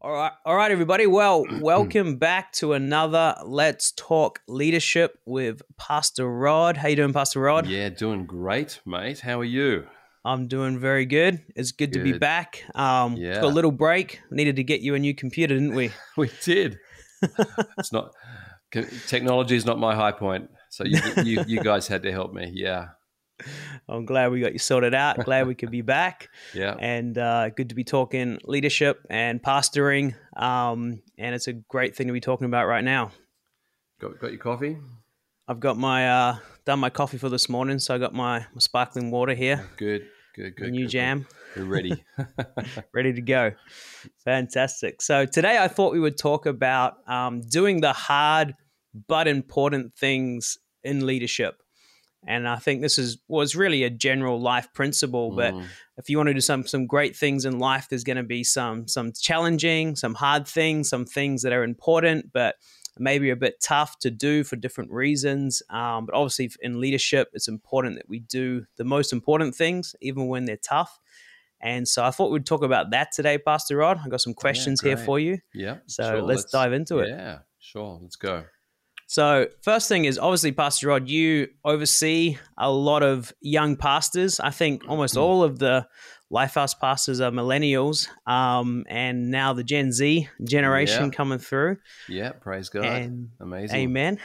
All right, all right, everybody. Well, welcome back to another Let's Talk Leadership with Pastor Rod. How you doing, Pastor Rod? Yeah, doing great, mate. How are you? I'm doing very good. It's good, to be back. Um, Yeah. took a little break. Needed to get you a new computer, didn't we? We did. it's not technology is not my high point, so you, you you guys had to help me. Yeah, I'm glad we got you sorted out. Glad we could be back, yeah. and uh, good to be talking leadership and pastoring. Um, and it's a great thing to be talking about right now. Got got your coffee? I've got my uh, done my coffee for this morning, so I got my, my sparkling water here, Good, good, good. new good, jam. good. We're ready. ready to go. Fantastic. So today I thought we would talk about um, doing the hard but important things in leadership. And I think this is was really a general life principle. But Mm, if you want to do some some great things in life, there's going to be some some challenging, some hard things, some things that are important, but maybe a bit tough to do for different reasons. Um, but obviously, in leadership, it's important that we do the most important things, even when they're tough. And so I thought we'd talk about that today, Pastor Rod. I got some questions here for you. yeah. So sure, let's, dive into it. Yeah, sure. Let's go. So, first thing is obviously, Pastor Rod, you oversee a lot of young pastors. I think almost Mm. all of the Lifehouse pastors are millennials, um, and now the Gen Z generation Yeah. coming through. Yeah, praise God. And Amazing. amen.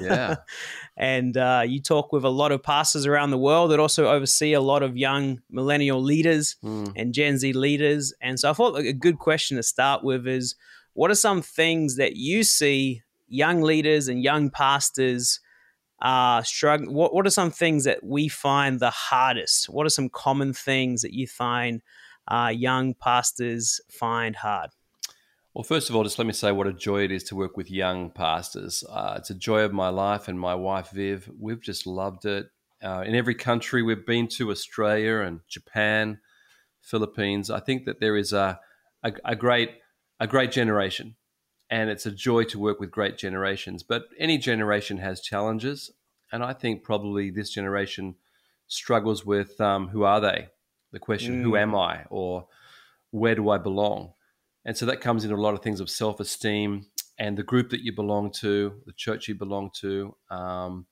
Yeah. and uh, you talk with a lot of pastors around the world that also oversee a lot of young millennial leaders Mm, and Gen Z leaders. And so I thought a good question to start with is what are some things that you see young leaders and young pastors uh, struggling? What, what are some things that we find the hardest? What are some common things that you find uh, young pastors find hard? Well, first of all, just let me say what a joy it is to work with young pastors. Uh, it's a joy of my life, and my wife Viv, we've just loved it. Uh, in every country we've been to, Australia and Japan, Philippines, I think that there is a, a, a great a great generation, and it's a joy to work with great generations. But any generation has challenges, and I think probably this generation struggles with um, who are they? The question, who Mm. am I, or where do I belong? And so that comes into a lot of things of self esteem and the group that you belong to, the church you belong to. Um,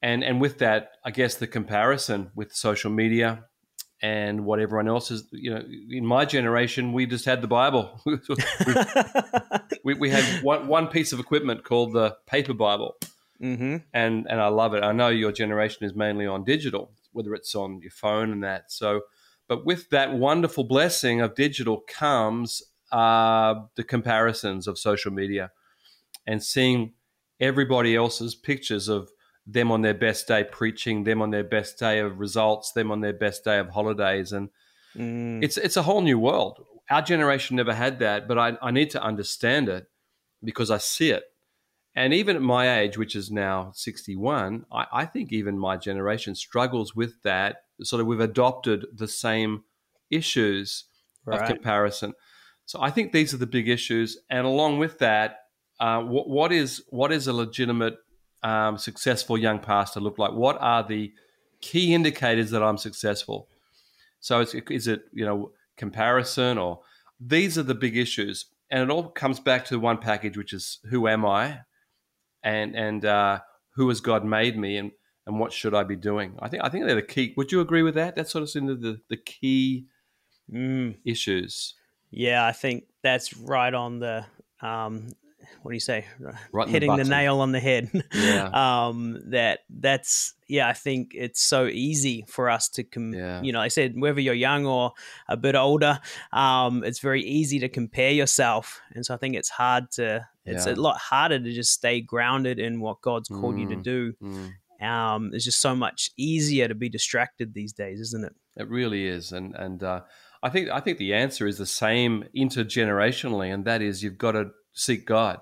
and, and with that, I guess the comparison with social media and what everyone else is, you know, in my generation, we just had the Bible. we, we had one, one piece of equipment called the paper Bible. mm-hmm. And, and I love it. I know your generation is mainly on digital, whether it's on your phone and that. So, but with that wonderful blessing of digital comes uh, the comparisons of social media and seeing everybody else's pictures of them on their best day preaching, them on their best day of results, them on their best day of holidays, and Mm, it's it's a whole new world. Our generation never had that, but I, I need to understand it because I see it. And even at my age, which is now 61, I, I think even my generation struggles with that. Sort of, we've adopted the same issues of comparison. So I think these are the big issues. And along with that, uh, what, what is what is a legitimate, um, successful young pastor look like? What are the key indicators that I'm successful? So it's, is it you know comparison or these are the big issues, and it all comes back to one package, which is who am I, and and uh, who has God made me, and and what should I be doing? I think I think they're the key. Would you agree with that? That's sort of into the the key Mm. issues. Yeah, I think that's right on the um, what do you say? Right in the Hitting the, nail on the head. Yeah. um, that that's yeah. I think it's so easy for us to com- Yeah. You know, I said whether you're young or a bit older, um, it's very easy to compare yourself, and so I think it's hard to. It's Yeah. a lot harder to just stay grounded in what God's called you to Mm. do. Mm. Um, it's just so much easier to be distracted these days, isn't it? It really is, and and uh, I think I think the answer is the same intergenerationally, and that is you've got to seek God.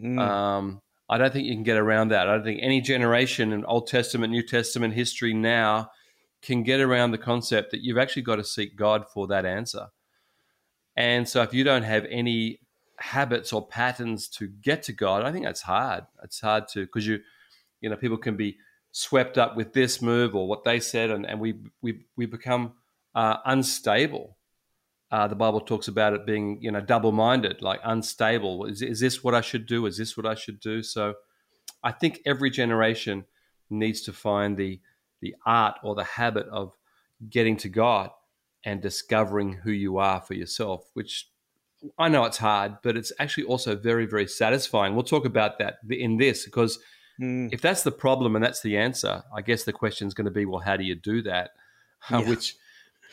Mm. Um, I don't think you can get around that. I don't think any generation in Old Testament, New Testament history now can get around the concept that you've actually got to seek God for that answer. And so, if you don't have any habits or patterns to get to God, I think that's hard. It's hard to because you, you know, people can be swept up with this move or what they said, and, and we we we become uh, unstable. Uh, the Bible talks about it being, you know, double-minded, like unstable. Is, is this what I should do? Is this what I should do? So, I think every generation needs to find the the art or the habit of getting to God and discovering who you are for yourself, which I know it's hard, but it's actually also very, very satisfying. We'll talk about that in this because mm. if that's the problem and that's the answer, I guess the question is going to be, well, how do you do that? Yeah. which,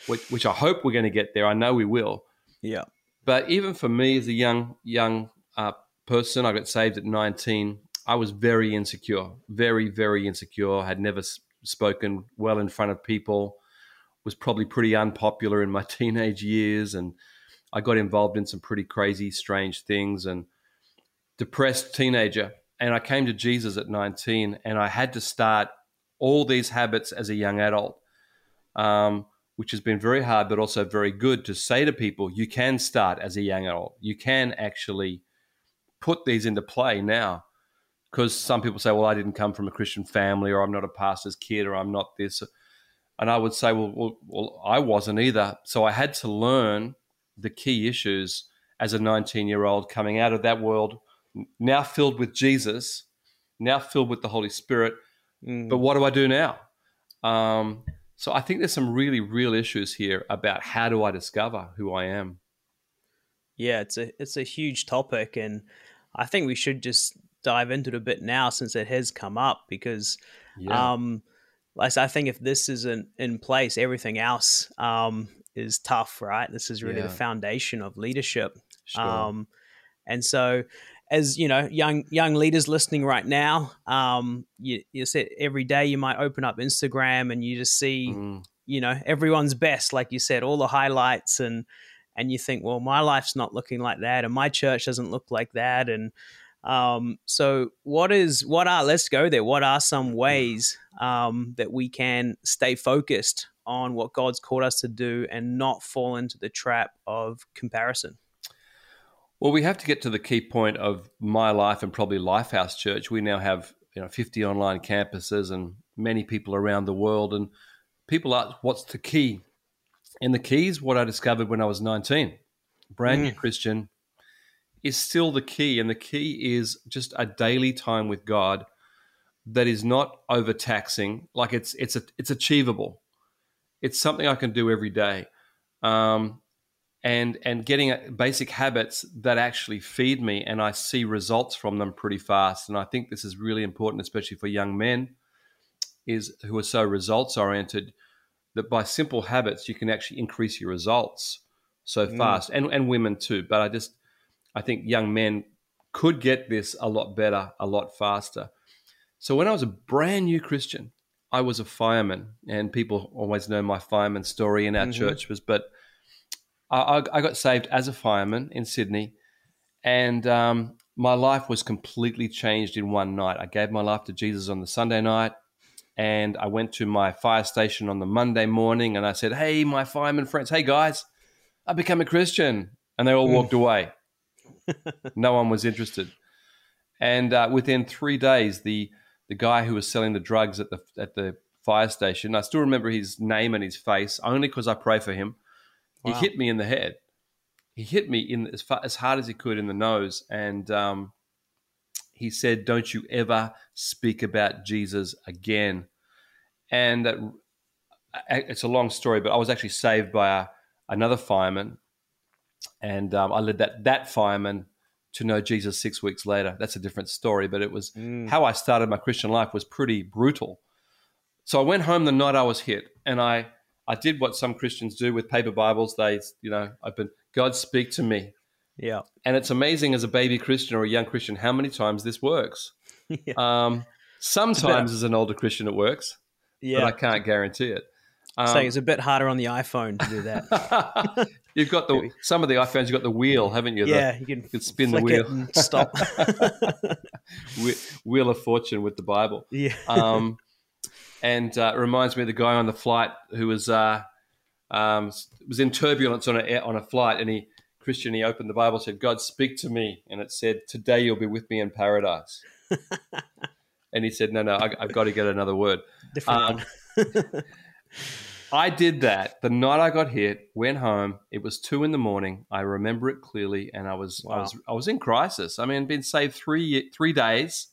which, which I hope we're going to get there. I know we will. Yeah. But even for me as a young young uh, person, I got saved at 19. I was very insecure, very, very insecure. Had never spoken well in front of people. Was probably pretty unpopular in my teenage years, and I got involved in some pretty crazy, strange things. And depressed teenager, and I came to Jesus at 19, and I had to start all these habits as a young adult, um, which has been very hard, but also very good to say to people, you can start as a young adult. You can actually put these into play now. Because some people say, well, I didn't come from a Christian family, or I'm not a pastor's kid, or I'm not this. And I would say, well, well, well I wasn't either. So I had to learn the key issues as a 19 year old coming out of that world now filled with Jesus, now filled with the Holy Spirit. Mm. But what do I do now? Um, so I think there's some really real issues here about how do I discover who I am. Yeah, it's a it's a huge topic, and I think we should just dive into it a bit now since it has come up because, yeah. um, I think if this isn't in place, everything else um, is tough, right? This is really yeah. the foundation of leadership. Sure. Um, and so as you know, young young leaders listening right now, um, you, you said every day you might open up Instagram and you just see, mm. you know, everyone's best, like you said, all the highlights, and and you think, well, my life's not looking like that, and my church doesn't look like that, and um, so what is what are let's go there. What are some ways um, that we can stay focused on what God's called us to do and not fall into the trap of comparison? Well, we have to get to the key point of my life and probably Lifehouse Church. We now have you know 50 online campuses and many people around the world. And people ask, what's the key? And the key is what I discovered when I was 19. Brand mm. new Christian is still the key. And the key is just a daily time with God that is not overtaxing. Like it's it's a, it's achievable. It's something I can do every day. Um, and and getting basic habits that actually feed me and I see results from them pretty fast. And I think this is really important, especially for young men, is who are so results oriented that by simple habits you can actually increase your results so mm. fast, and and women too. But I just I think young men could get this a lot better, a lot faster. So when I was a brand new Christian, I was a fireman, and people always know my fireman story in our mm-hmm. church was, but I, I got saved as a fireman in Sydney, and um, my life was completely changed in one night. I gave my life to Jesus on the Sunday night, and I went to my fire station on the Monday morning, and I said, "Hey, my fireman friends, hey guys, I become a Christian," and they all walked mm. away. no one was interested, and uh, within three days, the the guy who was selling the drugs at the at the fire station, I still remember his name and his face, only because I pray for him. Wow. He hit me in the head. He hit me in as far, as hard as he could in the nose, and um, he said, "Don't you ever speak about Jesus again." And uh, it's a long story, but I was actually saved by a, another fireman, and um, I led that that fireman to know Jesus six weeks later. That's a different story, but it was mm. how I started my Christian life was pretty brutal. So I went home the night I was hit, and I I did what some Christians do with paper Bibles. They, you know, open, God speak to me. Yeah. And it's amazing as a baby Christian or a young Christian how many times this works. yeah. Um, sometimes as an older Christian it works, yeah. but I can't guarantee it. Um, Saying it's a bit harder on the iPhone to do that. you've got the some of the iPhones. You've got the wheel, haven't you? Yeah, the, you, can you can spin the wheel stop. wheel of fortune with the Bible. Yeah. Um, and uh, it reminds me of the guy on the flight who was uh, um, was in turbulence on a on a flight, and he Christian he opened the Bible, said, "God, speak to me," and it said, "Today you'll be with me in paradise." and he said, "No, no, I, have got to get another word." Different um, I did that the night I got hit. Went home. It was two in the morning. I remember it clearly, and I was wow. I was I was in crisis. I mean, been saved three three days,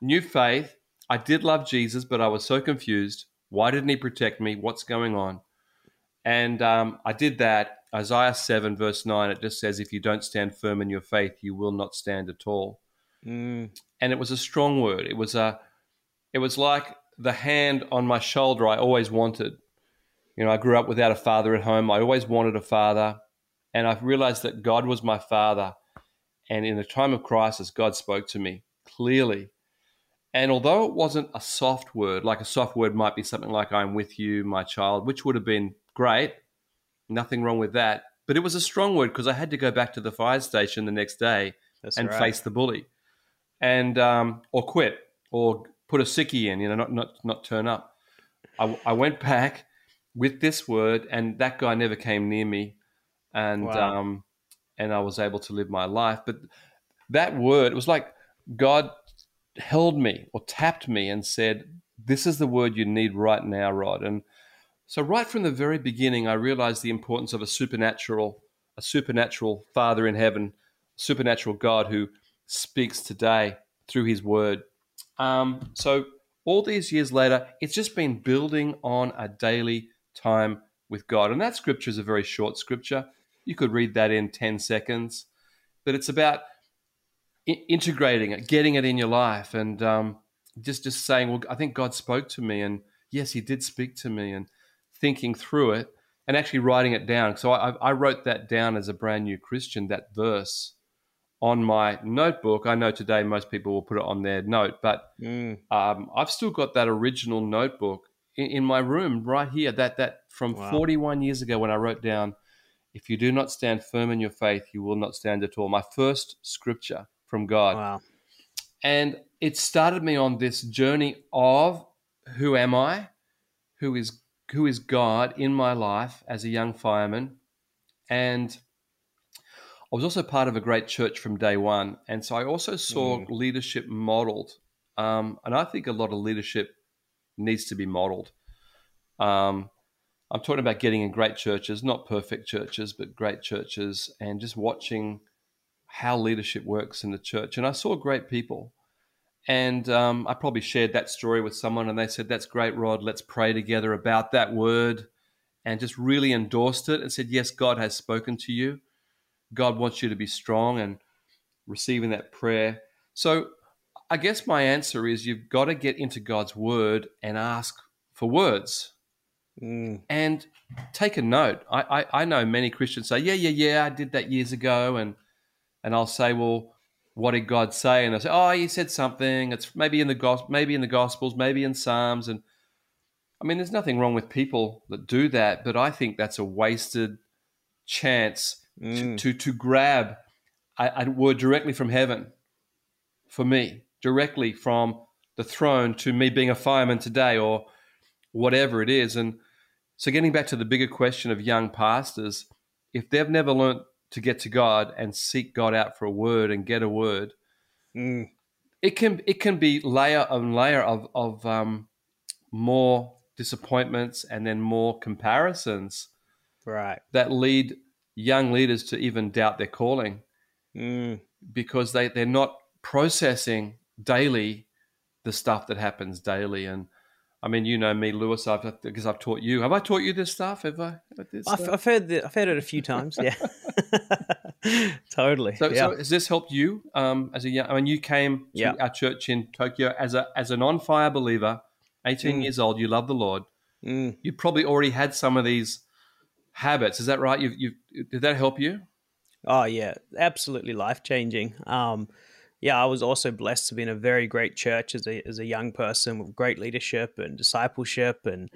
new faith. I did love Jesus, but I was so confused. Why didn't He protect me? What's going on? And um, I did that. Isaiah seven verse nine. It just says, "If you don't stand firm in your faith, you will not stand at all." Mm. And it was a strong word. It was a. It was like the hand on my shoulder I always wanted you know, I grew up without a father at home. I always wanted a father. And I realized that God was my father. And in a time of crisis, God spoke to me clearly. And although it wasn't a soft word, like a soft word might be something like, I'm with you, my child, which would have been great, nothing wrong with that. But it was a strong word because I had to go back to the fire station the next day That's and right. face the bully and, um, or quit or put a sickie in, you know, not, not, not turn up. I, I went back with this word, and that guy never came near me, and wow. um, and I was able to live my life. But that word, it was like God held me or tapped me and said, "This is the word you need right now, Rod." And so, right from the very beginning, I realized the importance of a supernatural, a supernatural Father in heaven, supernatural God who speaks today through His Word. Um, so, all these years later, it's just been building on a daily time with God. And that scripture is a very short scripture. You could read that in 10 seconds, but it's about integrating it, getting it in your life, and um, just, just saying, Well, I think God spoke to me. And yes, He did speak to me, and thinking through it and actually writing it down. So I, I wrote that down as a brand new Christian, that verse on my notebook. I know today most people will put it on their note, but mm. um, I've still got that original notebook in, in my room right here. That that from wow. 41 years ago when I wrote down, "If you do not stand firm in your faith, you will not stand at all." My first scripture from God. Wow. And it started me on this journey of who am I? Who is who is God in my life as a young fireman? And I was also part of a great church from day one. And so I also saw mm. leadership modeled. Um, and I think a lot of leadership needs to be modeled. Um, I'm talking about getting in great churches, not perfect churches, but great churches, and just watching how leadership works in the church. And I saw great people. And um, I probably shared that story with someone, and they said, That's great, Rod. Let's pray together about that word. And just really endorsed it and said, Yes, God has spoken to you. God wants you to be strong and receiving that prayer. So I guess my answer is you've got to get into God's word and ask for words. Mm. And take a note. I, I, I, know many Christians say, Yeah, yeah, yeah, I did that years ago. And and I'll say, Well, what did God say? And I say, Oh, he said something. It's maybe in the gospel maybe in the gospels, maybe in Psalms. And I mean, there's nothing wrong with people that do that, but I think that's a wasted chance mm. to, to, to grab a, a word directly from heaven for me directly from the throne to me being a fireman today or whatever it is. And so, getting back to the bigger question of young pastors, if they've never learned to get to God and seek God out for a word and get a word, mm. it can it can be layer on layer of of um, more disappointments and then more comparisons, right? That lead young leaders to even doubt their calling mm. because they they're not processing daily the stuff that happens daily. And I mean, you know me, Lewis. I've because I've taught you. Have I taught you this stuff? Have I? I've, I've, heard the, I've heard it a few times. Yeah, totally. So, yeah. so, has this helped you um, as a young? I mean, you came to yeah. our church in Tokyo as a as an on fire believer, eighteen mm. years old. You love the Lord. Mm. You probably already had some of these habits. Is that right? You you did that help you? Oh yeah, absolutely life changing. Um, yeah, I was also blessed to be in a very great church as a as a young person with great leadership and discipleship and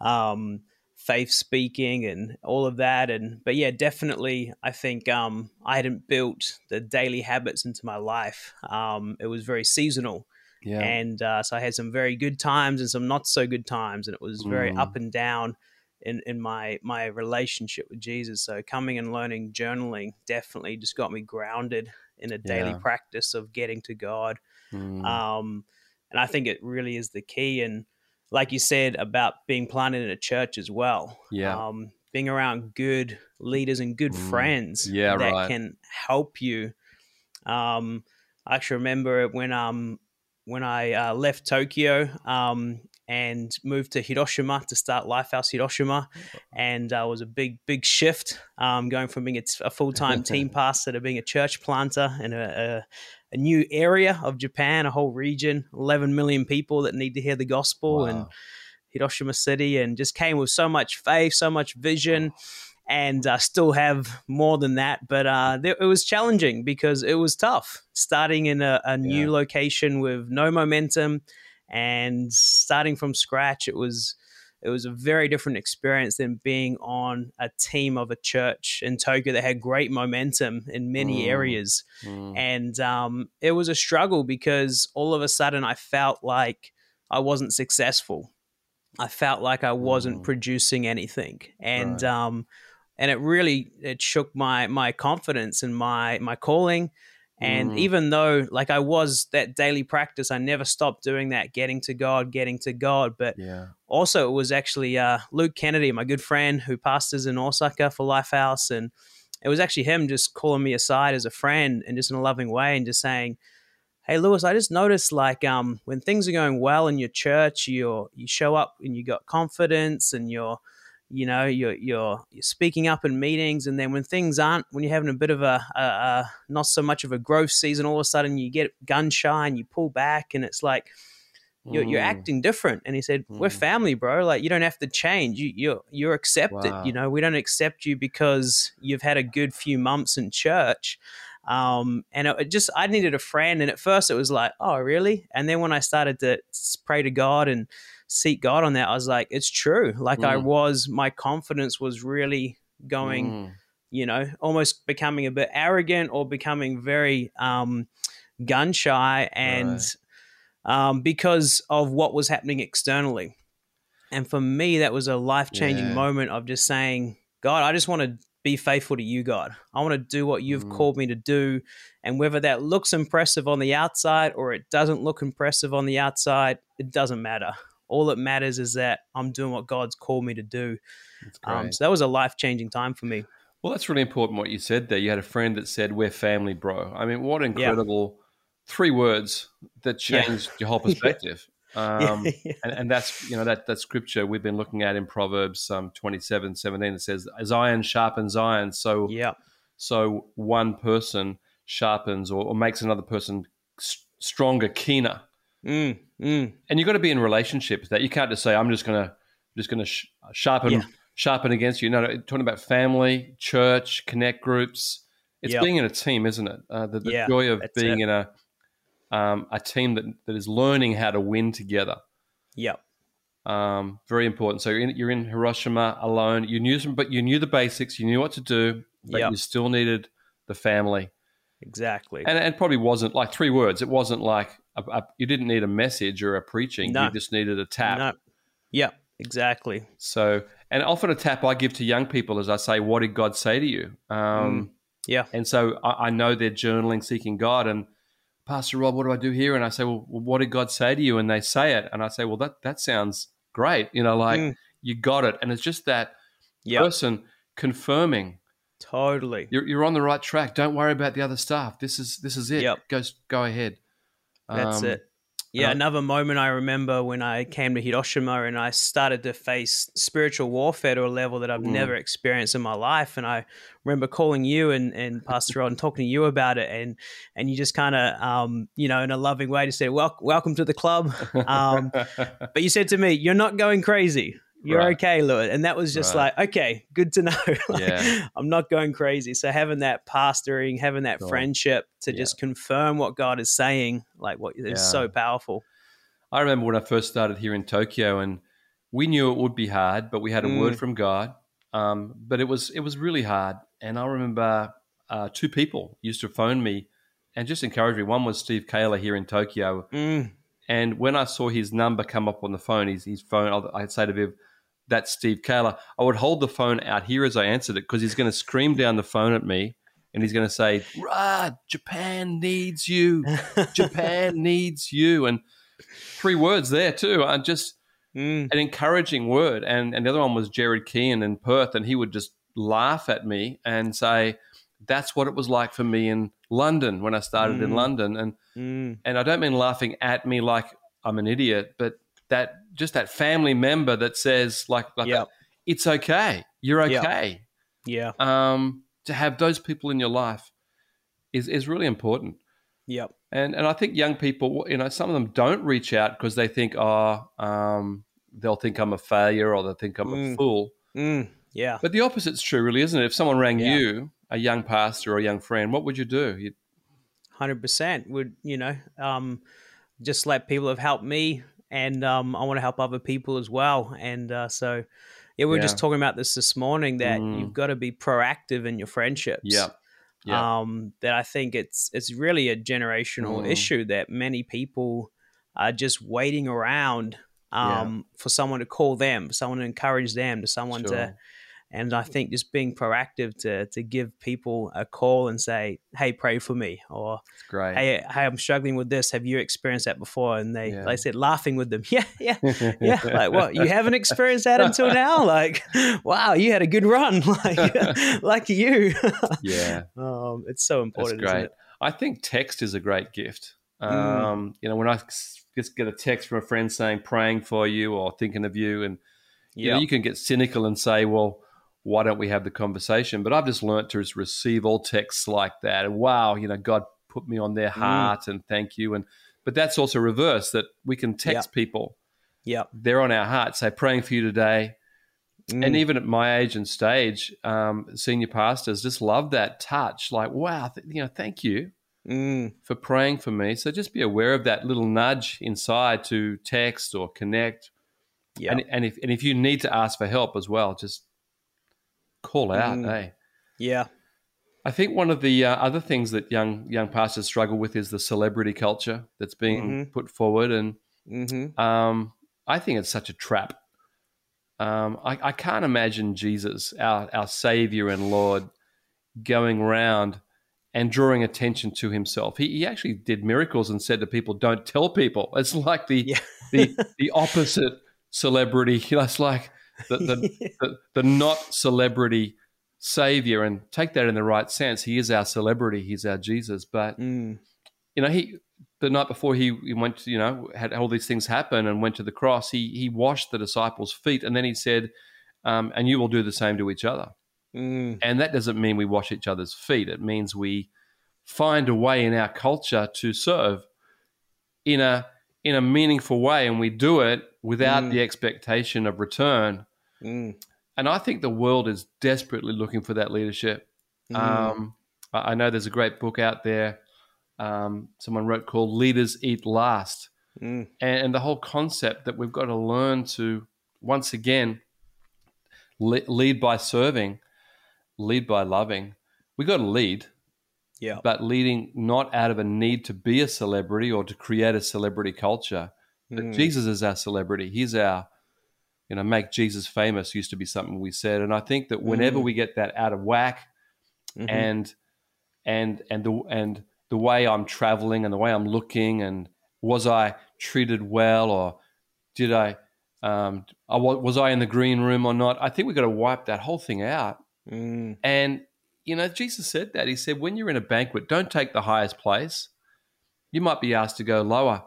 um, faith speaking and all of that. And but yeah, definitely, I think um, I hadn't built the daily habits into my life. Um, it was very seasonal. Yeah. And uh, so I had some very good times and some not so good times, and it was very mm. up and down in, in my my relationship with Jesus. So coming and learning journaling definitely just got me grounded in a daily yeah. practice of getting to God. Mm. Um, and I think it really is the key. And like you said about being planted in a church as well. Yeah. Um, being around good leaders and good Mm. friends Yeah, that right. can help you. Um, I actually remember when um when I uh, left Tokyo um, and moved to Hiroshima to start Lifehouse Hiroshima, and uh, was a big big shift um, going from being a, t- a full time team pastor to being a church planter in a, a, a new area of Japan, a whole region, eleven million people that need to hear the gospel, and Hiroshima City, and just came with so much faith, so much vision, and uh, still have more than that. But uh, it was challenging because it was tough starting in a, a new Yeah. location with no momentum and starting from scratch. It was it was a very different experience than being on a team of a church in Tokyo that had great momentum in many Mm. areas Mm. and um, it was a struggle because all of a sudden I felt like I wasn't successful. I felt like I wasn't Mm. producing anything, and Right. um, and it really it shook my my confidence in my my calling. And Mm. even though like I was that daily practice, I never stopped doing that, getting to God, getting to God. But Yeah. also it was actually uh, Luke Kennedy, my good friend who pastors in Osaka for Lifehouse, and it was actually him just calling me aside as a friend and just in a loving way and just saying, "Hey, Lewis, I just noticed like um, when things are going well in your church, you you show up and you got confidence and you're you know you're you're you're speaking up in meetings, and then when things aren't, when you're having a bit of a, a, a not so much of a growth season, all of a sudden you get gun shy and you pull back, and it's like you're, you're Mm. acting different. And he said, we're Mm. family, bro. Like you don't have to change. You, you're, you're accepted. Wow. You know, we don't accept you because you've had a good few months in church. Um, and it, it just, I needed a friend. And at first it was like, oh, really? And then when I started to pray to God and seek God on that, I was like, it's true. Like I Mm. was, my confidence was really going Mm. you know, almost becoming a bit arrogant or becoming very um, gun shy, and um, because of what was happening externally. And for me, that was a life changing Yeah. moment of just saying, God, I just want to be faithful to you, God. I want to do what you've Mm. called me to do. And whether that looks impressive on the outside or it doesn't look impressive on the outside, it doesn't matter. All that matters is that I'm doing what God's called me to do. Um, so that was a life changing time for me. Well, that's really important what you said there. You had a friend that said, We're family, bro. I mean, what incredible three words that Yeah. changed your whole perspective. Um, yeah. and, and that's, you know, that, that scripture we've been looking at in Proverbs um, 27, 17, it says, As iron sharpens iron, so, yeah. so one person sharpens or, or makes another person stronger, keener. Mm, mm. And you've got to be in relationship with that. You can't just say, I'm just going to, just to sh- sharpen, Yeah. sharpen against you. No, no, talking about family, church, connect groups. It's Yep. being in a team, isn't it? Uh, the the Yeah, joy of being it. in a um, a team that, that is learning how to win together. Yep. Um, very important. So you're in, you're in Hiroshima alone. You knew some, but you knew the basics. You knew what to do, but Yep. you still needed the family. Exactly. And it probably wasn't like three words. It wasn't like a, a, you didn't need a message or a preaching. No. You just needed a tap. No. Yep. Exactly. So, and often a tap I give to young people is I say, "What did God say to you?" Um, Yeah. And so I, I know they're journaling, seeking God, and Pastor Rod, what do I do here? And I say, well, what did God say to you? And they say it, and I say, well, that that sounds great. You know, like Mm. you got it, and it's just that Yep. person confirming Totally. you're, you're on the right track. Don't worry about the other stuff. This is this is it. Yep. Go go ahead. That's Um, it. Yeah, another moment I remember when I came to Hiroshima and I started to face spiritual warfare to a level that I've Mm. never experienced in my life. And I remember calling you and, and Pastor Rod and talking to you about it. And and you just kind of, um, you know, in a loving way, just said, well, welcome to the club. Um, but you said to me, you're not going crazy. You're Right. okay, Lewis. And that was just Right. like, okay, good to know. Like, Yeah. I'm not going crazy. So having that pastoring, having that Sure. friendship to Yeah. just confirm what God is saying, like what is Yeah. so powerful. I remember when I first started here in Tokyo, and we knew it would be hard, but we had a Mm. word from God. Um, but it was it was really hard, and I remember uh, two people used to phone me and just encourage me. One was Steve Kaler here in Tokyo, Mm, and when I saw his number come up on the phone, his, his phone, I'd- I'd say to Viv, "That's Steve Kaler." I would hold the phone out here as I answered it because he's going to scream down the phone at me, and he's going to say, "Rod, Japan needs you. Japan needs you." And three words there too. I just Mm. an encouraging word. And, and the other one was Jared Kean in Perth, and he would just laugh at me and say, That's what it was like for me in London when I started in Mm. London. And Mm. and I don't mean laughing at me like I'm an idiot, but that just that family member that says like, like Yep. it's okay, you're Yep. okay. Yeah. Um, to have those people in your life is is really important. Yep. And and I think young people, you know, some of them don't reach out because they think, oh, um, they'll think I'm a failure or they'll think I'm a Mm. fool. Mm. Yeah. But the opposite's true, really, isn't it? If someone rang Yeah. you, a young pastor or a young friend, what would you do? You'd, Hundred percent would you know um, just let people have helped me, and um, I want to help other people as well. And uh, so, yeah, we were just talking about this this morning that Mm. you've got to be proactive in your friendships. yeah, yeah, Um, that I think it's it's really a generational Mm. issue that many people are just waiting around Yeah. um, for someone to call them, for someone to encourage them, to someone to sure. And I think just being proactive to to give people a call and say, "Hey, pray for me," or great. "Hey, hey, I'm struggling with this. Have you experienced that before?" And they Yeah. they said, laughing with them, "Yeah, yeah, yeah." Like, what? You haven't experienced that until now? Like, wow, you had a good run. Like, lucky you. yeah, um, it's so that's important. isn't great. it? I think text is a great gift. Mm. Um, You know, when I just get a text from a friend saying praying for you or thinking of you, and you know, Yeah. you can get cynical and say, well, why don't we have the conversation? But I've just learnt to receive all texts like that. And wow, you know, God put me on their Mm. heart and thank you. And but that's also reverse that we can text people. Yeah. They're on our heart, say praying for you today. Mm. And even at my age and stage, um, senior pastors just love that touch. Like, wow, th- you know, thank you Mm. for praying for me. So just be aware of that little nudge inside to text or connect. Yep. And, and if and if you need to ask for help as well, just call out. Mm. Hey, yeah. I think one of the uh, other things that young young pastors struggle with is the celebrity culture that's being Mhm. put forward, and Mm-hmm. um, I think it's such a trap. Um, I, I can't imagine Jesus, our our Savior and Lord, going around and drawing attention to himself. He, he actually did miracles and said to people, "Don't tell people." It's like the Yeah. the the opposite celebrity. It's like the the, the, the not celebrity savior. And take that in the right sense. He is our celebrity. He's our Jesus. But mm. you know, he the night before he, he went, to, you know, had all these things happen and went to the cross. He he washed the disciples' feet, and then he said, um, "And you will do the same to each other." Mm. And that doesn't mean we wash each other's feet. It means we find a way in our culture to serve in a in a meaningful way, and we do it without Mm. the expectation of return. Mm. And I think the world is desperately looking for that leadership. Mm. Um, I know there's a great book out there. Um, someone wrote called "Leaders Eat Last," Mm. and, and the whole concept that we've got to learn to once again le- lead by serving, lead by loving. We've got to lead, Yeah. but leading not out of a need to be a celebrity or to create a celebrity culture. But Mm. Jesus is our celebrity. He's our, you know, make Jesus famous used to be something we said, and I think that whenever Mm. we get that out of whack, Mhm. and and and the and the way I'm traveling and the way I'm looking and was I treated well or did I um, I wa- was I in the green room or not? I think we've got to wipe that whole thing out. Mm. And you know, Jesus said that. He said, when you're in a banquet, don't take the highest place. You might be asked to go lower.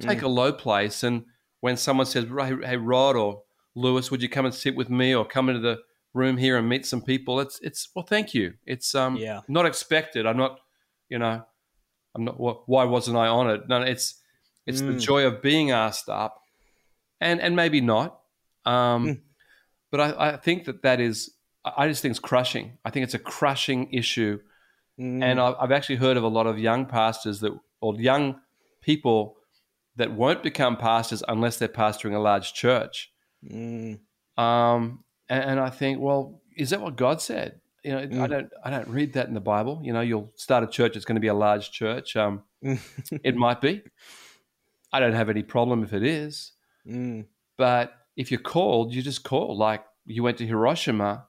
Take a low place. And when someone says, "Hey, hey, Rod or Lewis, would you come and sit with me or come into the room here and meet some people?" It's it's well, thank you. It's um Yeah. not expected. I'm not, you know, I'm not. Why wasn't I on it? No, it's it's the Mm. joy of being asked up, and and maybe not. Um, Mm. But I, I think that that is. I I just think it's crushing. I think it's a crushing issue, Mm. and I've, I've actually heard of a lot of young pastors that or young people that won't become pastors unless they're pastoring a large church. Mm. Um, and, and I think, well, is that what God said? You know, I Mm. don't, I don't read that in the Bible. You know, you'll start a church; it's going to be a large church. Um, it might be. I don't have any problem if it is, Mm. but if you're called, you just call. Like you went to Hiroshima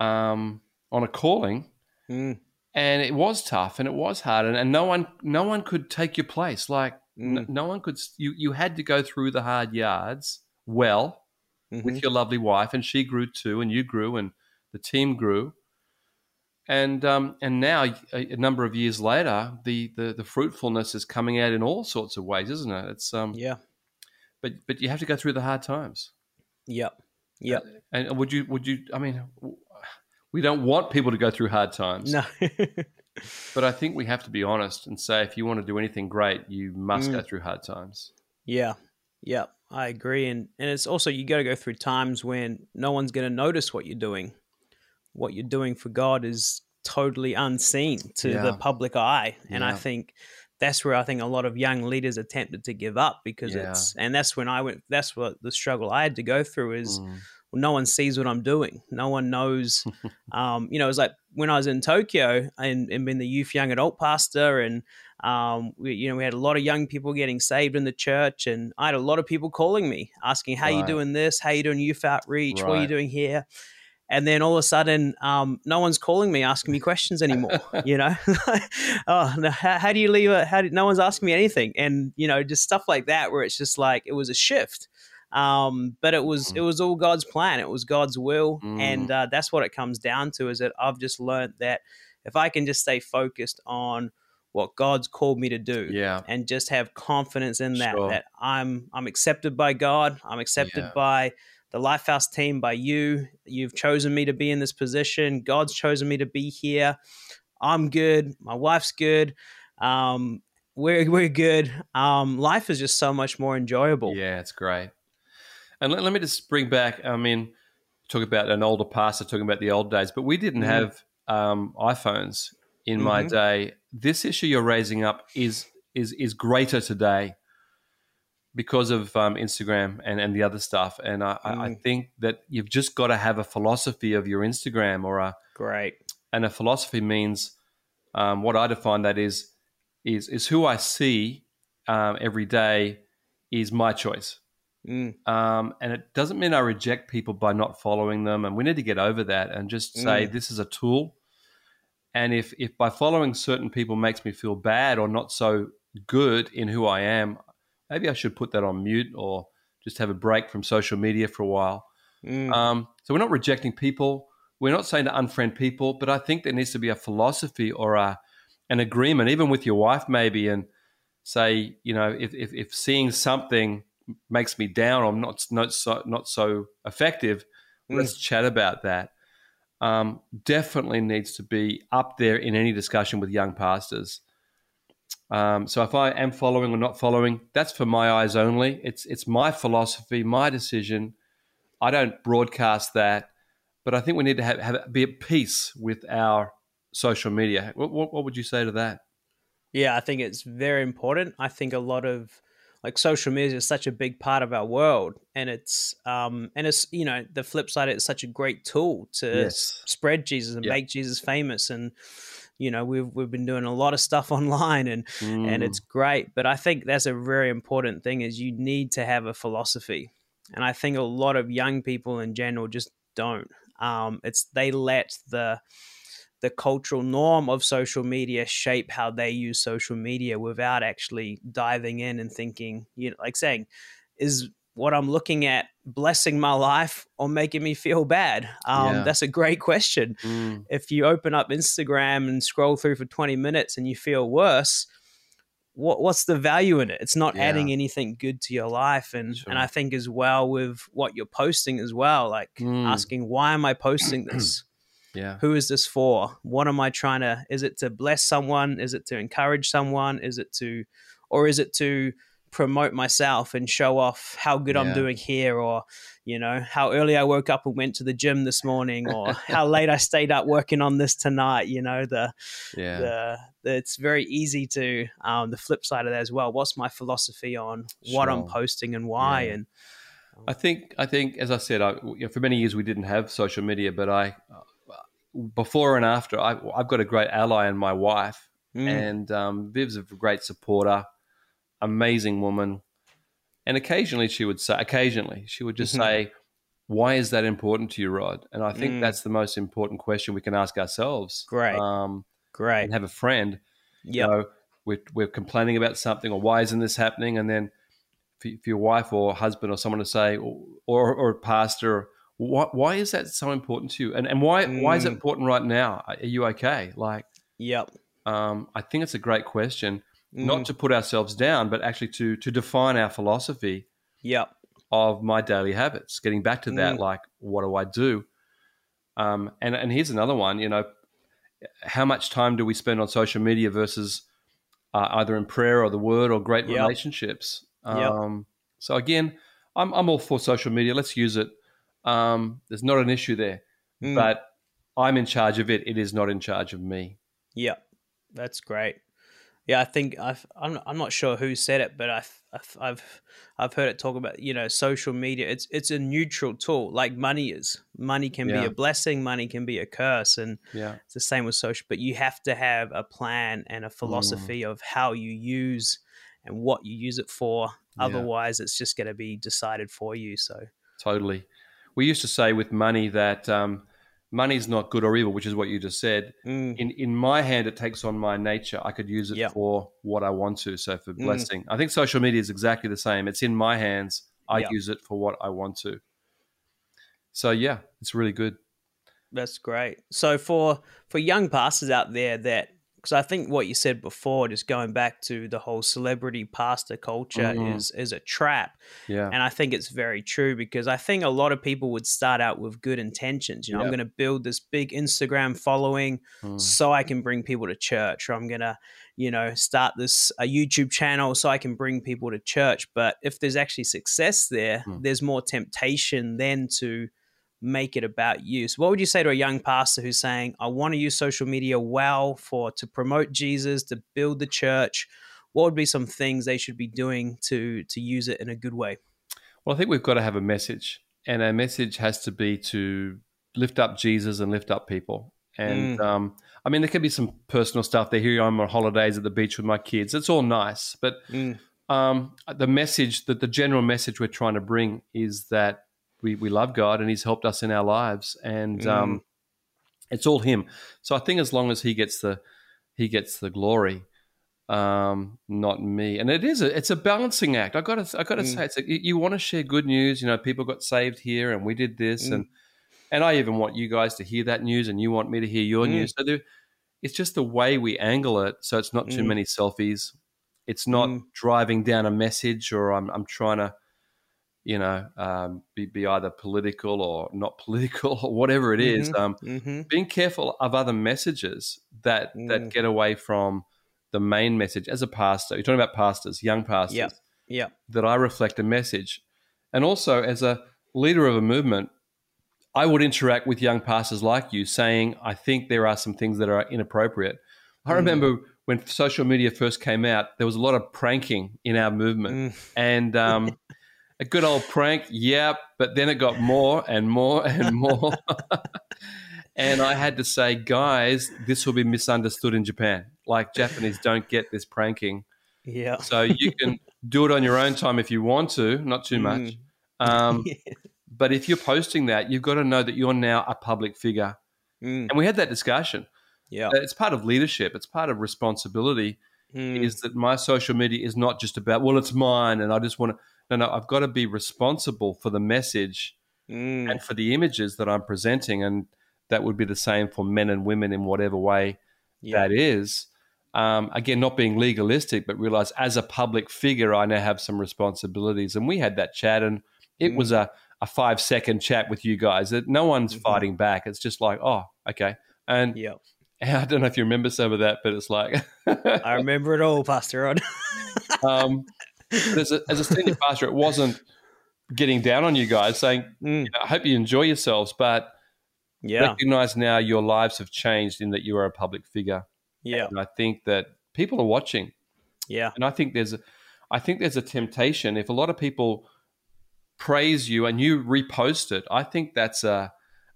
um, on a calling, Mm. and it was tough and it was hard, and, and no one, no one could take your place. Like n- Mm. no one could. You you had to go through the hard yards well Mhm. with your lovely wife, and she grew too, and you grew, and the team grew. And um, and now, a, a number of years later, the, the the fruitfulness is coming out in all sorts of ways, isn't it? It's um, yeah, but but you have to go through the hard times. yep, yep. And would you would you? I mean, we don't want people to go through hard times. No, But I think we have to be honest and say if you want to do anything great, you must Mm. go through hard times. yeah, yeah. I agree, and and it's also you got to go through times when no one's going to notice what you're doing. What you're doing for God is totally unseen to the public eye, and I think that's where I think a lot of young leaders are tempted to give up because Yeah. it's and that's when I went. That's what the struggle I had to go through is. Mm. No one sees what I'm doing. No one knows. um, you know, it was like when I was in Tokyo and, and been the youth young adult pastor, and um, we, you know, we had a lot of young people getting saved in the church, and I had a lot of people calling me asking, "How you doing this? How you doing youth outreach? What are you doing here?" And then all of a sudden, um, no one's calling me asking me questions anymore. you know, oh, no, how, how do you leave? A, how did no one's asking me anything? And you know, just stuff like that, where it's just like it was a shift um, but it was Mm. it was all God's plan. It was God's will, Mm. and uh, that's what it comes down to. Is that I've just learned that if I can just stay focused on what God's called me to do, Yeah. and just have confidence in that Sure. that I'm I'm accepted by God. I'm accepted Yeah. by the Lifehouse team, by you. You've chosen me to be in this position. God's chosen me to be here. I'm good. My wife's good. Um, we're we're good. Um, life is just so much more enjoyable. Yeah, it's great. And let, let me just bring back, I mean, talk about an older pastor talking about the old days, but we didn't Mhm. have um, iPhones in my Mhm. day. This issue you're raising up is is is greater today because of um, Instagram and, and the other stuff. And I, I I Mm. think that you've just got to have a philosophy of your Instagram or a Great. and a philosophy means um, what I define that is is is who I see um, every day is my choice. Mm, Um, and it doesn't mean I reject people by not following them. And we need to get over that and just say Mm. this is a tool. And if if by following certain people makes me feel bad or not so good in who I am, maybe I should put that on mute or just have a break from social media for a while. mm, Um, so we're not rejecting people. We're not saying to unfriend people, but I think there needs to be a philosophy or a an agreement, even with your wife, maybe, and say, you know, if if, if seeing something makes me down or not not so not so effective, Mm. let's chat about that. Um, definitely needs to be up there in any discussion with young pastors. Um, so if I am following or not following, that's for my eyes only. It's it's my philosophy, my decision. I don't broadcast that, but I think we need to have, have be at peace with our social media. What, what, what would you say to that? Yeah, I think it's very important. I think a lot of like social media is such a big part of our world, and it's um and it's you know the flip side. It's such a great tool to Yes. spread Jesus and Yeah. make Jesus famous, and you know we've we've been doing a lot of stuff online, and and Mm. it's great. But I think that's a very important thing is you need to have a philosophy, and I think a lot of young people in general just don't. Um, it's they let the the cultural norm of social media shape how they use social media without actually diving in and thinking, you know, like saying, is what I'm looking at blessing my life or making me feel bad? Um, Yeah. That's a great question. Mm. If you open up Instagram and scroll through for 20 minutes and you feel worse, what what's the value in it? It's not Yeah. adding anything good to your life, and Sure. and I think as well with what you're posting as well, like Mm. asking why am I posting this? Yeah. who is this for what am i trying to is it to bless someone is it to encourage someone is it to or is it to promote myself and show off how good i'm doing here or you know how early i woke up and went to the gym this morning or how late i stayed up working on this tonight you know the Yeah. the, the it's very easy to um the flip side of that as well what's my philosophy on what i'm posting and why Yeah. and I think I think as I said, I, you know, for many years we didn't have social media, but I before and after I, I've got a great ally in my wife, Mm, and um, Viv's a great supporter, amazing woman, and occasionally she would say, occasionally she would just Mhm. say, "Why is that important to you, Rod?" And I think Mm. that's the most important question we can ask ourselves. Great. um, great and have a friend. yeah You know, we're, we're complaining about something, or why isn't this happening? And then for, for your wife or husband or someone to say, or or, or a pastor, why, why is that so important to you? And and why why is it Mm. important right now? Are you okay? Like, Yep. um, I think it's a great question, Mm. not to put ourselves down, but actually to to define our philosophy Yep. of my daily habits. Getting back to that, Mm. like, what do I do? Um, and and here's another one. You know, how much time do we spend on social media versus uh, either in prayer or the Word or great Yep. relationships? Yep. Um, so again, I'm I'm all for social media. Let's use it. Um, there's not an issue there, Mm. but I'm in charge of it. It is not in charge of me. Yeah, that's great. Yeah, I think I've, I'm I'm not sure who said it, but I've, I've I've heard it talk about you know social media. It's it's a neutral tool, like money is. Money can Yeah. be a blessing, money can be a curse, and Yeah. it's the same with social. But you have to have a plan and Mm. a philosophy of how you use and what you use it for. Yeah. Otherwise, it's just going to be decided for you. So Totally. We used to say with money that um, money's not good or evil, which is what you just said. mm, In in my hand, it takes on my nature. I could use it for what I want to. So for Mm. blessing, I think social media is exactly the same. It's in my hands. I use it for what I want to. So yeah, it's really good. That's great. So for for young pastors out there that because I think what you said before, just going back to the whole celebrity pastor culture Mhm. is is a trap. Yeah. And I think it's very true because I think a lot of people would start out with good intentions. You know, I'm going to build this big Instagram following Mm. so I can bring people to church, or I'm going to, you know, start this a YouTube channel so I can bring people to church. But if there's actually success there, Mm. there's more temptation then to make it about you. So what would you say to a young pastor who's saying, I want to use social media well for to promote Jesus, to build the church? What would be some things they should be doing to to use it in a good way? Well, I think we've got to have a message, and our message has to be to lift up Jesus and lift up people. And Mm. um, I mean, there can be some personal stuff. They hear I'm on holidays at the beach with my kids. It's all nice, but Mm, um, the message that the general message we're trying to bring is that we, we love God and He's helped us in our lives, and Mm. um, it's all Him. So I think as long as He gets the He gets the glory, um, not me. And it is a it's a balancing act. I got to I got to Mm. say, it's a, you, want to share good news. You know, people got saved here, and we did this, Mm. and and I even want you guys to hear that news, and you want me to hear your Mm. news. So there, it's just the way we angle it. So it's not too Mm. many selfies. It's not Mm. driving down a message, or I'm I'm trying to, you know, um, be be either political or not political or whatever it is. Um, hmm being careful of other messages that that Mm. get away from the main message as a pastor. You're talking about pastors, young pastors, Yep. Yep. that I reflect a message. And also as a leader of a movement, I would interact with young pastors like you saying, I think there are some things that are inappropriate. I Mm. remember when social media first came out, there was a lot of pranking in our movement. Mm. And um, a good old prank, yeah, but then it got more and more and more. and I had to say, guys, this will be misunderstood in Japan. Like Japanese don't get this pranking. Yeah. So you can do it on your own time if you want to, not too much. Mm. Um, but if you're posting that, you've got to know that you're now a public figure. Mm. And we had that discussion. Yeah. It's part of leadership, it's part of responsibility Mm. is that my social media is not just about well it's mine and i just want to no no i've got to be responsible for the message Mm. and for the images that i'm presenting and that would be the same for men and women in whatever way Yeah. that is um, again not being legalistic but realize as a public figure i now have some responsibilities and we had that chat and it was Mm. a, a five second chat with you guys that no one's Mhm. fighting back it's just like oh okay and Yeah. i don't know if you remember some of that but it's like I remember it all, Pastor Rod. um, as a, as a senior pastor, it wasn't getting down on you guys, saying, Mm. you know, I hope you enjoy yourselves, but Yeah. recognize now your lives have changed in that you are a public figure. Yeah. And I think that people are watching. Yeah. And I think there's a, I think there's a temptation. If a lot of people praise you and you repost it, I think that's a,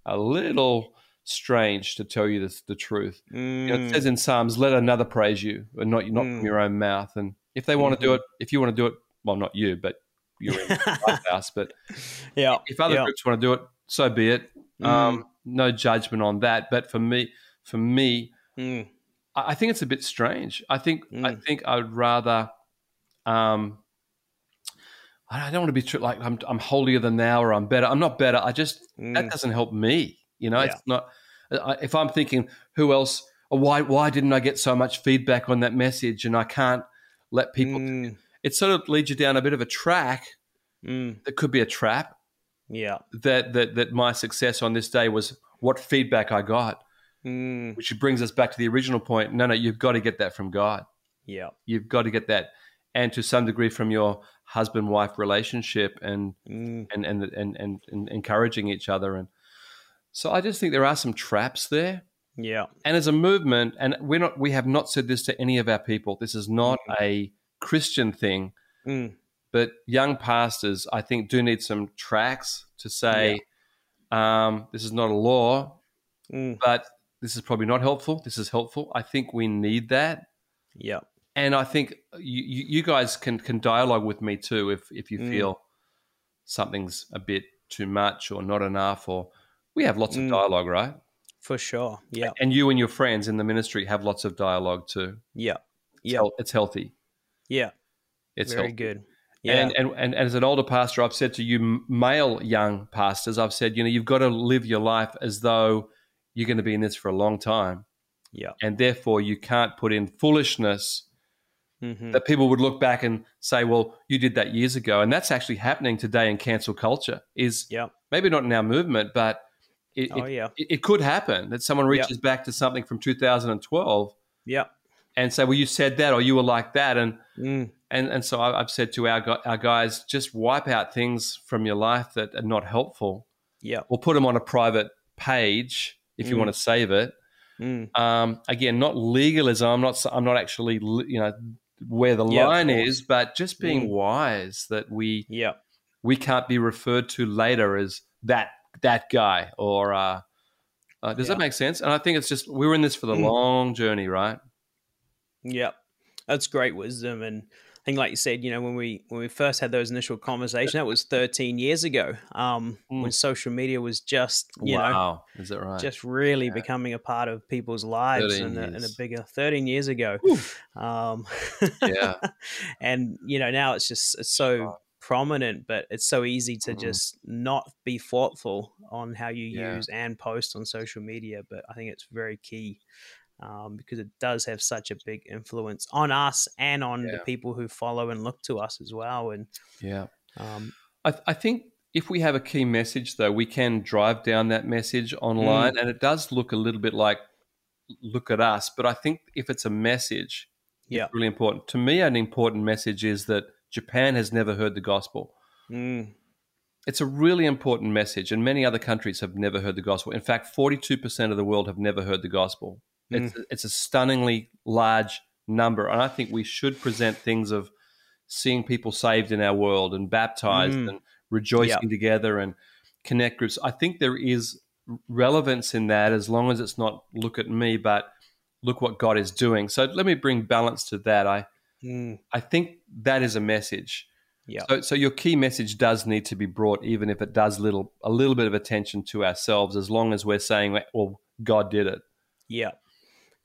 a little strange to tell you the, the truth. You know, it Mm. says in Psalms, "Let another praise you, and not not Mm. from your own mouth." And if they want to do it, if you want to do it, well, not you, but you're in the house. But yeah. if other yeah. groups want to do it, so be it. Mm. Um, no judgment on that. But for me, for me, Mm. I I think it's a bit strange. I think I Mm. think I would rather. Um, I don't want to be tr- like I'm, I'm holier than thou or I'm better. I'm not better. I just Mm. that doesn't help me. You know, Yeah. it's not. I- If I'm thinking who else why why didn't I get so much feedback on that message and I can't let people. Mm, It sort of leads you down a bit of a track mm, that could be a trap. yeah. That that that my success on this day was what feedback I got, Mm, which brings us back to the original point. No, no, you've got to get that from God. yeah. You've got to get that, and to some degree from your husband wife relationship and Mm, and and, and and and encouraging each other and so I just think there are some traps there yeah. and as a movement and we're not we have not said this to any of our people. This is not a Christian thing. Mm, but young pastors I think do need some tracks to say um, this is not a law mm, but this is probably not helpful. This is helpful. I think we need that. Yeah. and I think you, you you guys can can dialogue with me too if if you Mm. feel something's a bit too much or not enough or we have lots of Mm. dialogue right For sure. Yeah. and you and your friends in the ministry have lots of dialogue too Yeah. Yeah. it's healthy Yeah. it's Very healthy. good. Yeah. And, and and as an older pastor i've said to you male young pastors i've said you know you've got to live your life as though you're going to be in this for a long time yeah. and therefore you can't put in foolishness hmm that people would look back and say, "Well, you did that years ago," and that's actually happening today in cancel culture. Is Yeah. maybe not in our movement, but it, Oh yeah. it, it could happen that someone reaches back to something from 2012 Yeah. and say, "Well, you said that, or you were like that," and Mm, and and so I- I've said to our our guys, just wipe out things from your life that are not helpful, yeah. or put them on a private page if you Mm. want to save it. Mm, Um, again, not legalism. I'm not. I'm not actually, you know, where the of line is, but just being Mm. wise that we yeah. we can't be referred to later as that that guy. Or uh, uh, does Yeah. that make sense? And I think it's just we're in this for the Mm. long journey, right? Yeah, that's great wisdom, and I think, like you said, you know, when we when we first had those initial conversations, that was 13 years ago, um, Mm. when social media was just, you know, is that right? just really Yeah. becoming a part of people's lives 13 and a, and a bigger 13 years ago. Um, yeah, and you know, now it's just it's so. Prominent, but it's so easy to Mhm. just not be thoughtful on how you Yeah. use and post on social media. But I think it's very key um, because it does have such a big influence on us and on the people who follow and look to us as well. And yeah. um, I, I think if we have a key message, though, we can drive down that message online, Mm. and it does look a little bit like look at us. But I think if it's a message, yeah, it's really important. To me, an important message is that Japan has never heard the gospel. mm, It's a really important message, and many other countries have never heard the gospel. In fact, 42% of the world have never heard the gospel. It's, it's a stunningly large number. And I think we should present things of seeing people saved in our world and baptized Mm. and rejoicing together and connect groups. I think there is relevance in that as long as it's not look at me, but look what God is doing. So let me bring balance to that. I, mm, I think that is a message. yeah, So, so your key message does need to be brought, even if it does little a little bit of attention to ourselves, as long as we're saying, "Well, God did it." Yeah.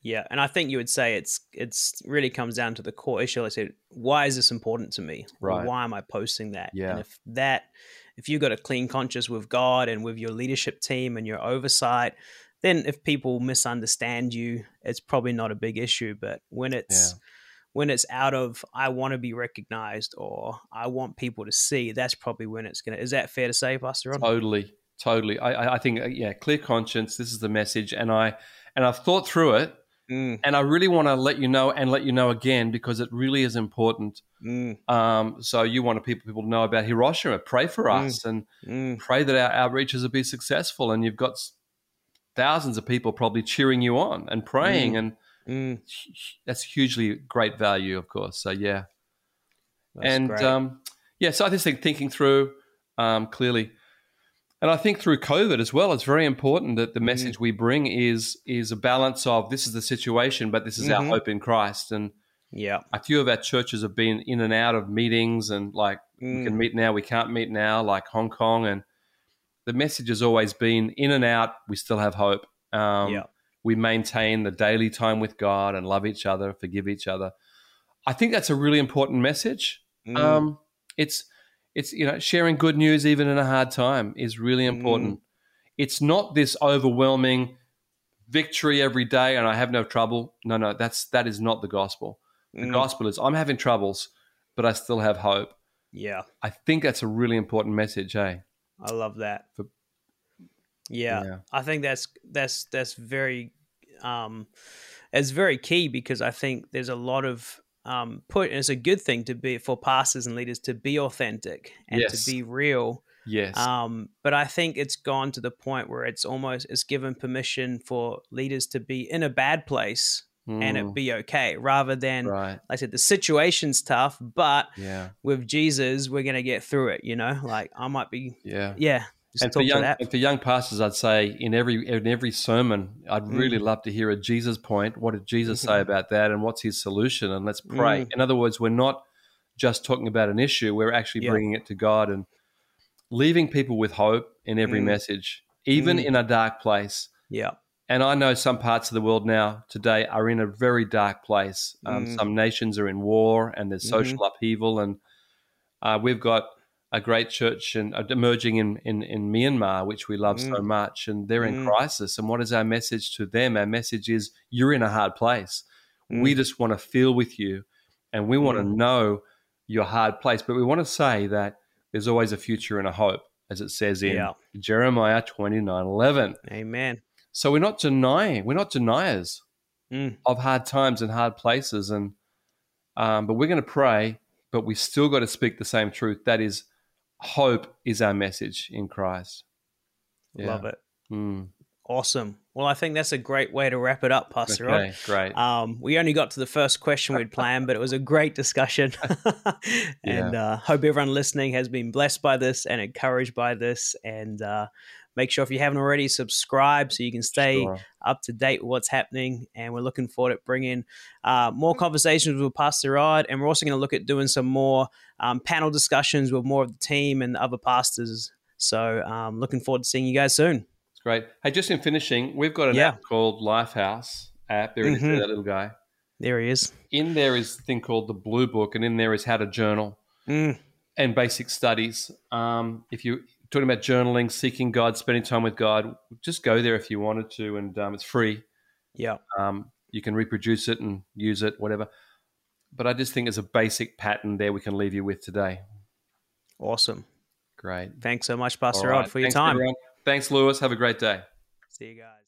Yeah. And I think you would say it's it's really comes down to the core issue. I said, why is this important to me? Right. Why am I posting that? Yeah. And if that if you've got a clean conscience with God and with your leadership team and your oversight, then if people misunderstand you, it's probably not a big issue. But when it's when it's out of I want to be recognized or I want people to see, that's probably when it's gonna is that fair to say, Pastor Rod? Totally, totally. I, I- think, uh, yeah, clear conscience. This is the message, and I and I've thought through it, Mm, and I really want to let you know and let you know again because it really is important. mm, Um, so you want people people to know about Hiroshima. Pray for Mm. us and mm, pray that our outreaches will be successful. And you've got thousands of people probably cheering you on and praying, and mm. that's hugely great value, of course. So yeah, That's and um, yeah, so I just think thinking through um, clearly, and I think through COVID as well, it's very important that the Mm. message we bring is is a balance of this is the situation, but this is our Mhm. hope in Christ. And yeah. a few of our churches have been in and out of meetings, and like we Mm. can meet now, we can't meet now, like Hong Kong, and the message has always been in and out. We still have hope. Um, Yeah. We maintain the daily time with God and love each other, forgive each other. I think that's a really important message. Mm. Um, it's it's you know sharing good news even in a hard time is really important. It's not this overwhelming victory every day and I have no trouble. No, no, that's that is not the gospel. The Mm. gospel is I'm having troubles, but I still have hope. Yeah. I think that's a really important message, eh? I love that. For- yeah, Yeah. I think that's that's that's very um it's very key because I think there's a lot of um put and it's a good thing to be for pastors and leaders to be authentic and Yes. to be real. Yes. Um but I think it's gone to the point where it's almost it's given permission for leaders to be in a bad place and it Mm, be okay rather than right. like I said the situation's tough but Yeah. with Jesus we're going to get through it, you know? Like I might be Yeah. yeah, and for young and for young pastors, I'd say in every in every sermon, I'd really Mm. love to hear a Jesus point. What did Jesus say Mhm. about that, and what's his solution? And let's pray. Mm. In other words, we're not just talking about an issue; we're actually Yeah. bringing it to God and leaving people with hope in every Mm. message, even Mm. in a dark place. Yeah. And I know some parts of the world now today are in a very dark place. Um, Mm. Some nations are in war, and there's social upheaval, and uh, we've got a great church and uh, emerging in, in, in Myanmar, which we love so Mm. much, and they're in Mm. crisis. And what is our message to them? Our message is you're in a hard place. We Mm. just want to feel with you, and we want to Mm. know your hard place. But we want to say that there's always a future and a hope, as it says in Yeah. Jeremiah twenty nine eleven. Amen. So we're not denying, we're not deniers Mm. of hard times and hard places, and um, but we're going to pray. But we still got to speak the same truth. That is, hope is our message in Christ. Yeah. Love it. Mm. Awesome. Well, I think that's a great way to wrap it up, Pastor. Okay, great. Um, we only got to the first question we'd planned, but it was a great discussion. and uh, hope everyone listening has been blessed by this and encouraged by this. And uh, make sure if you haven't already, subscribe so you can stay Sure. up to date with what's happening. And we're looking forward to bringing uh, more conversations with Pastor Rod. And we're also going to look at doing some more um, panel discussions with more of the team and the other pastors. So um, looking forward to seeing you guys soon. It's great. Hey, just in finishing, we've got an Yeah. app called Lifehouse app. There it is, that little guy. There he is. In there is a thing called the Blue Book, and in there is how to journal. Mm, and basic studies. Um, if you're talking about journaling, seeking God, spending time with God, just go there if you wanted to, and um, it's free. yeah. Um, you can reproduce it and use it, whatever. But I just think there's a basic pattern there we can leave you with today. Awesome. Great. Thanks so much, Pastor All Rod, for your Thanks, time. everyone. Thanks, Lewis. Have a great day. See you guys.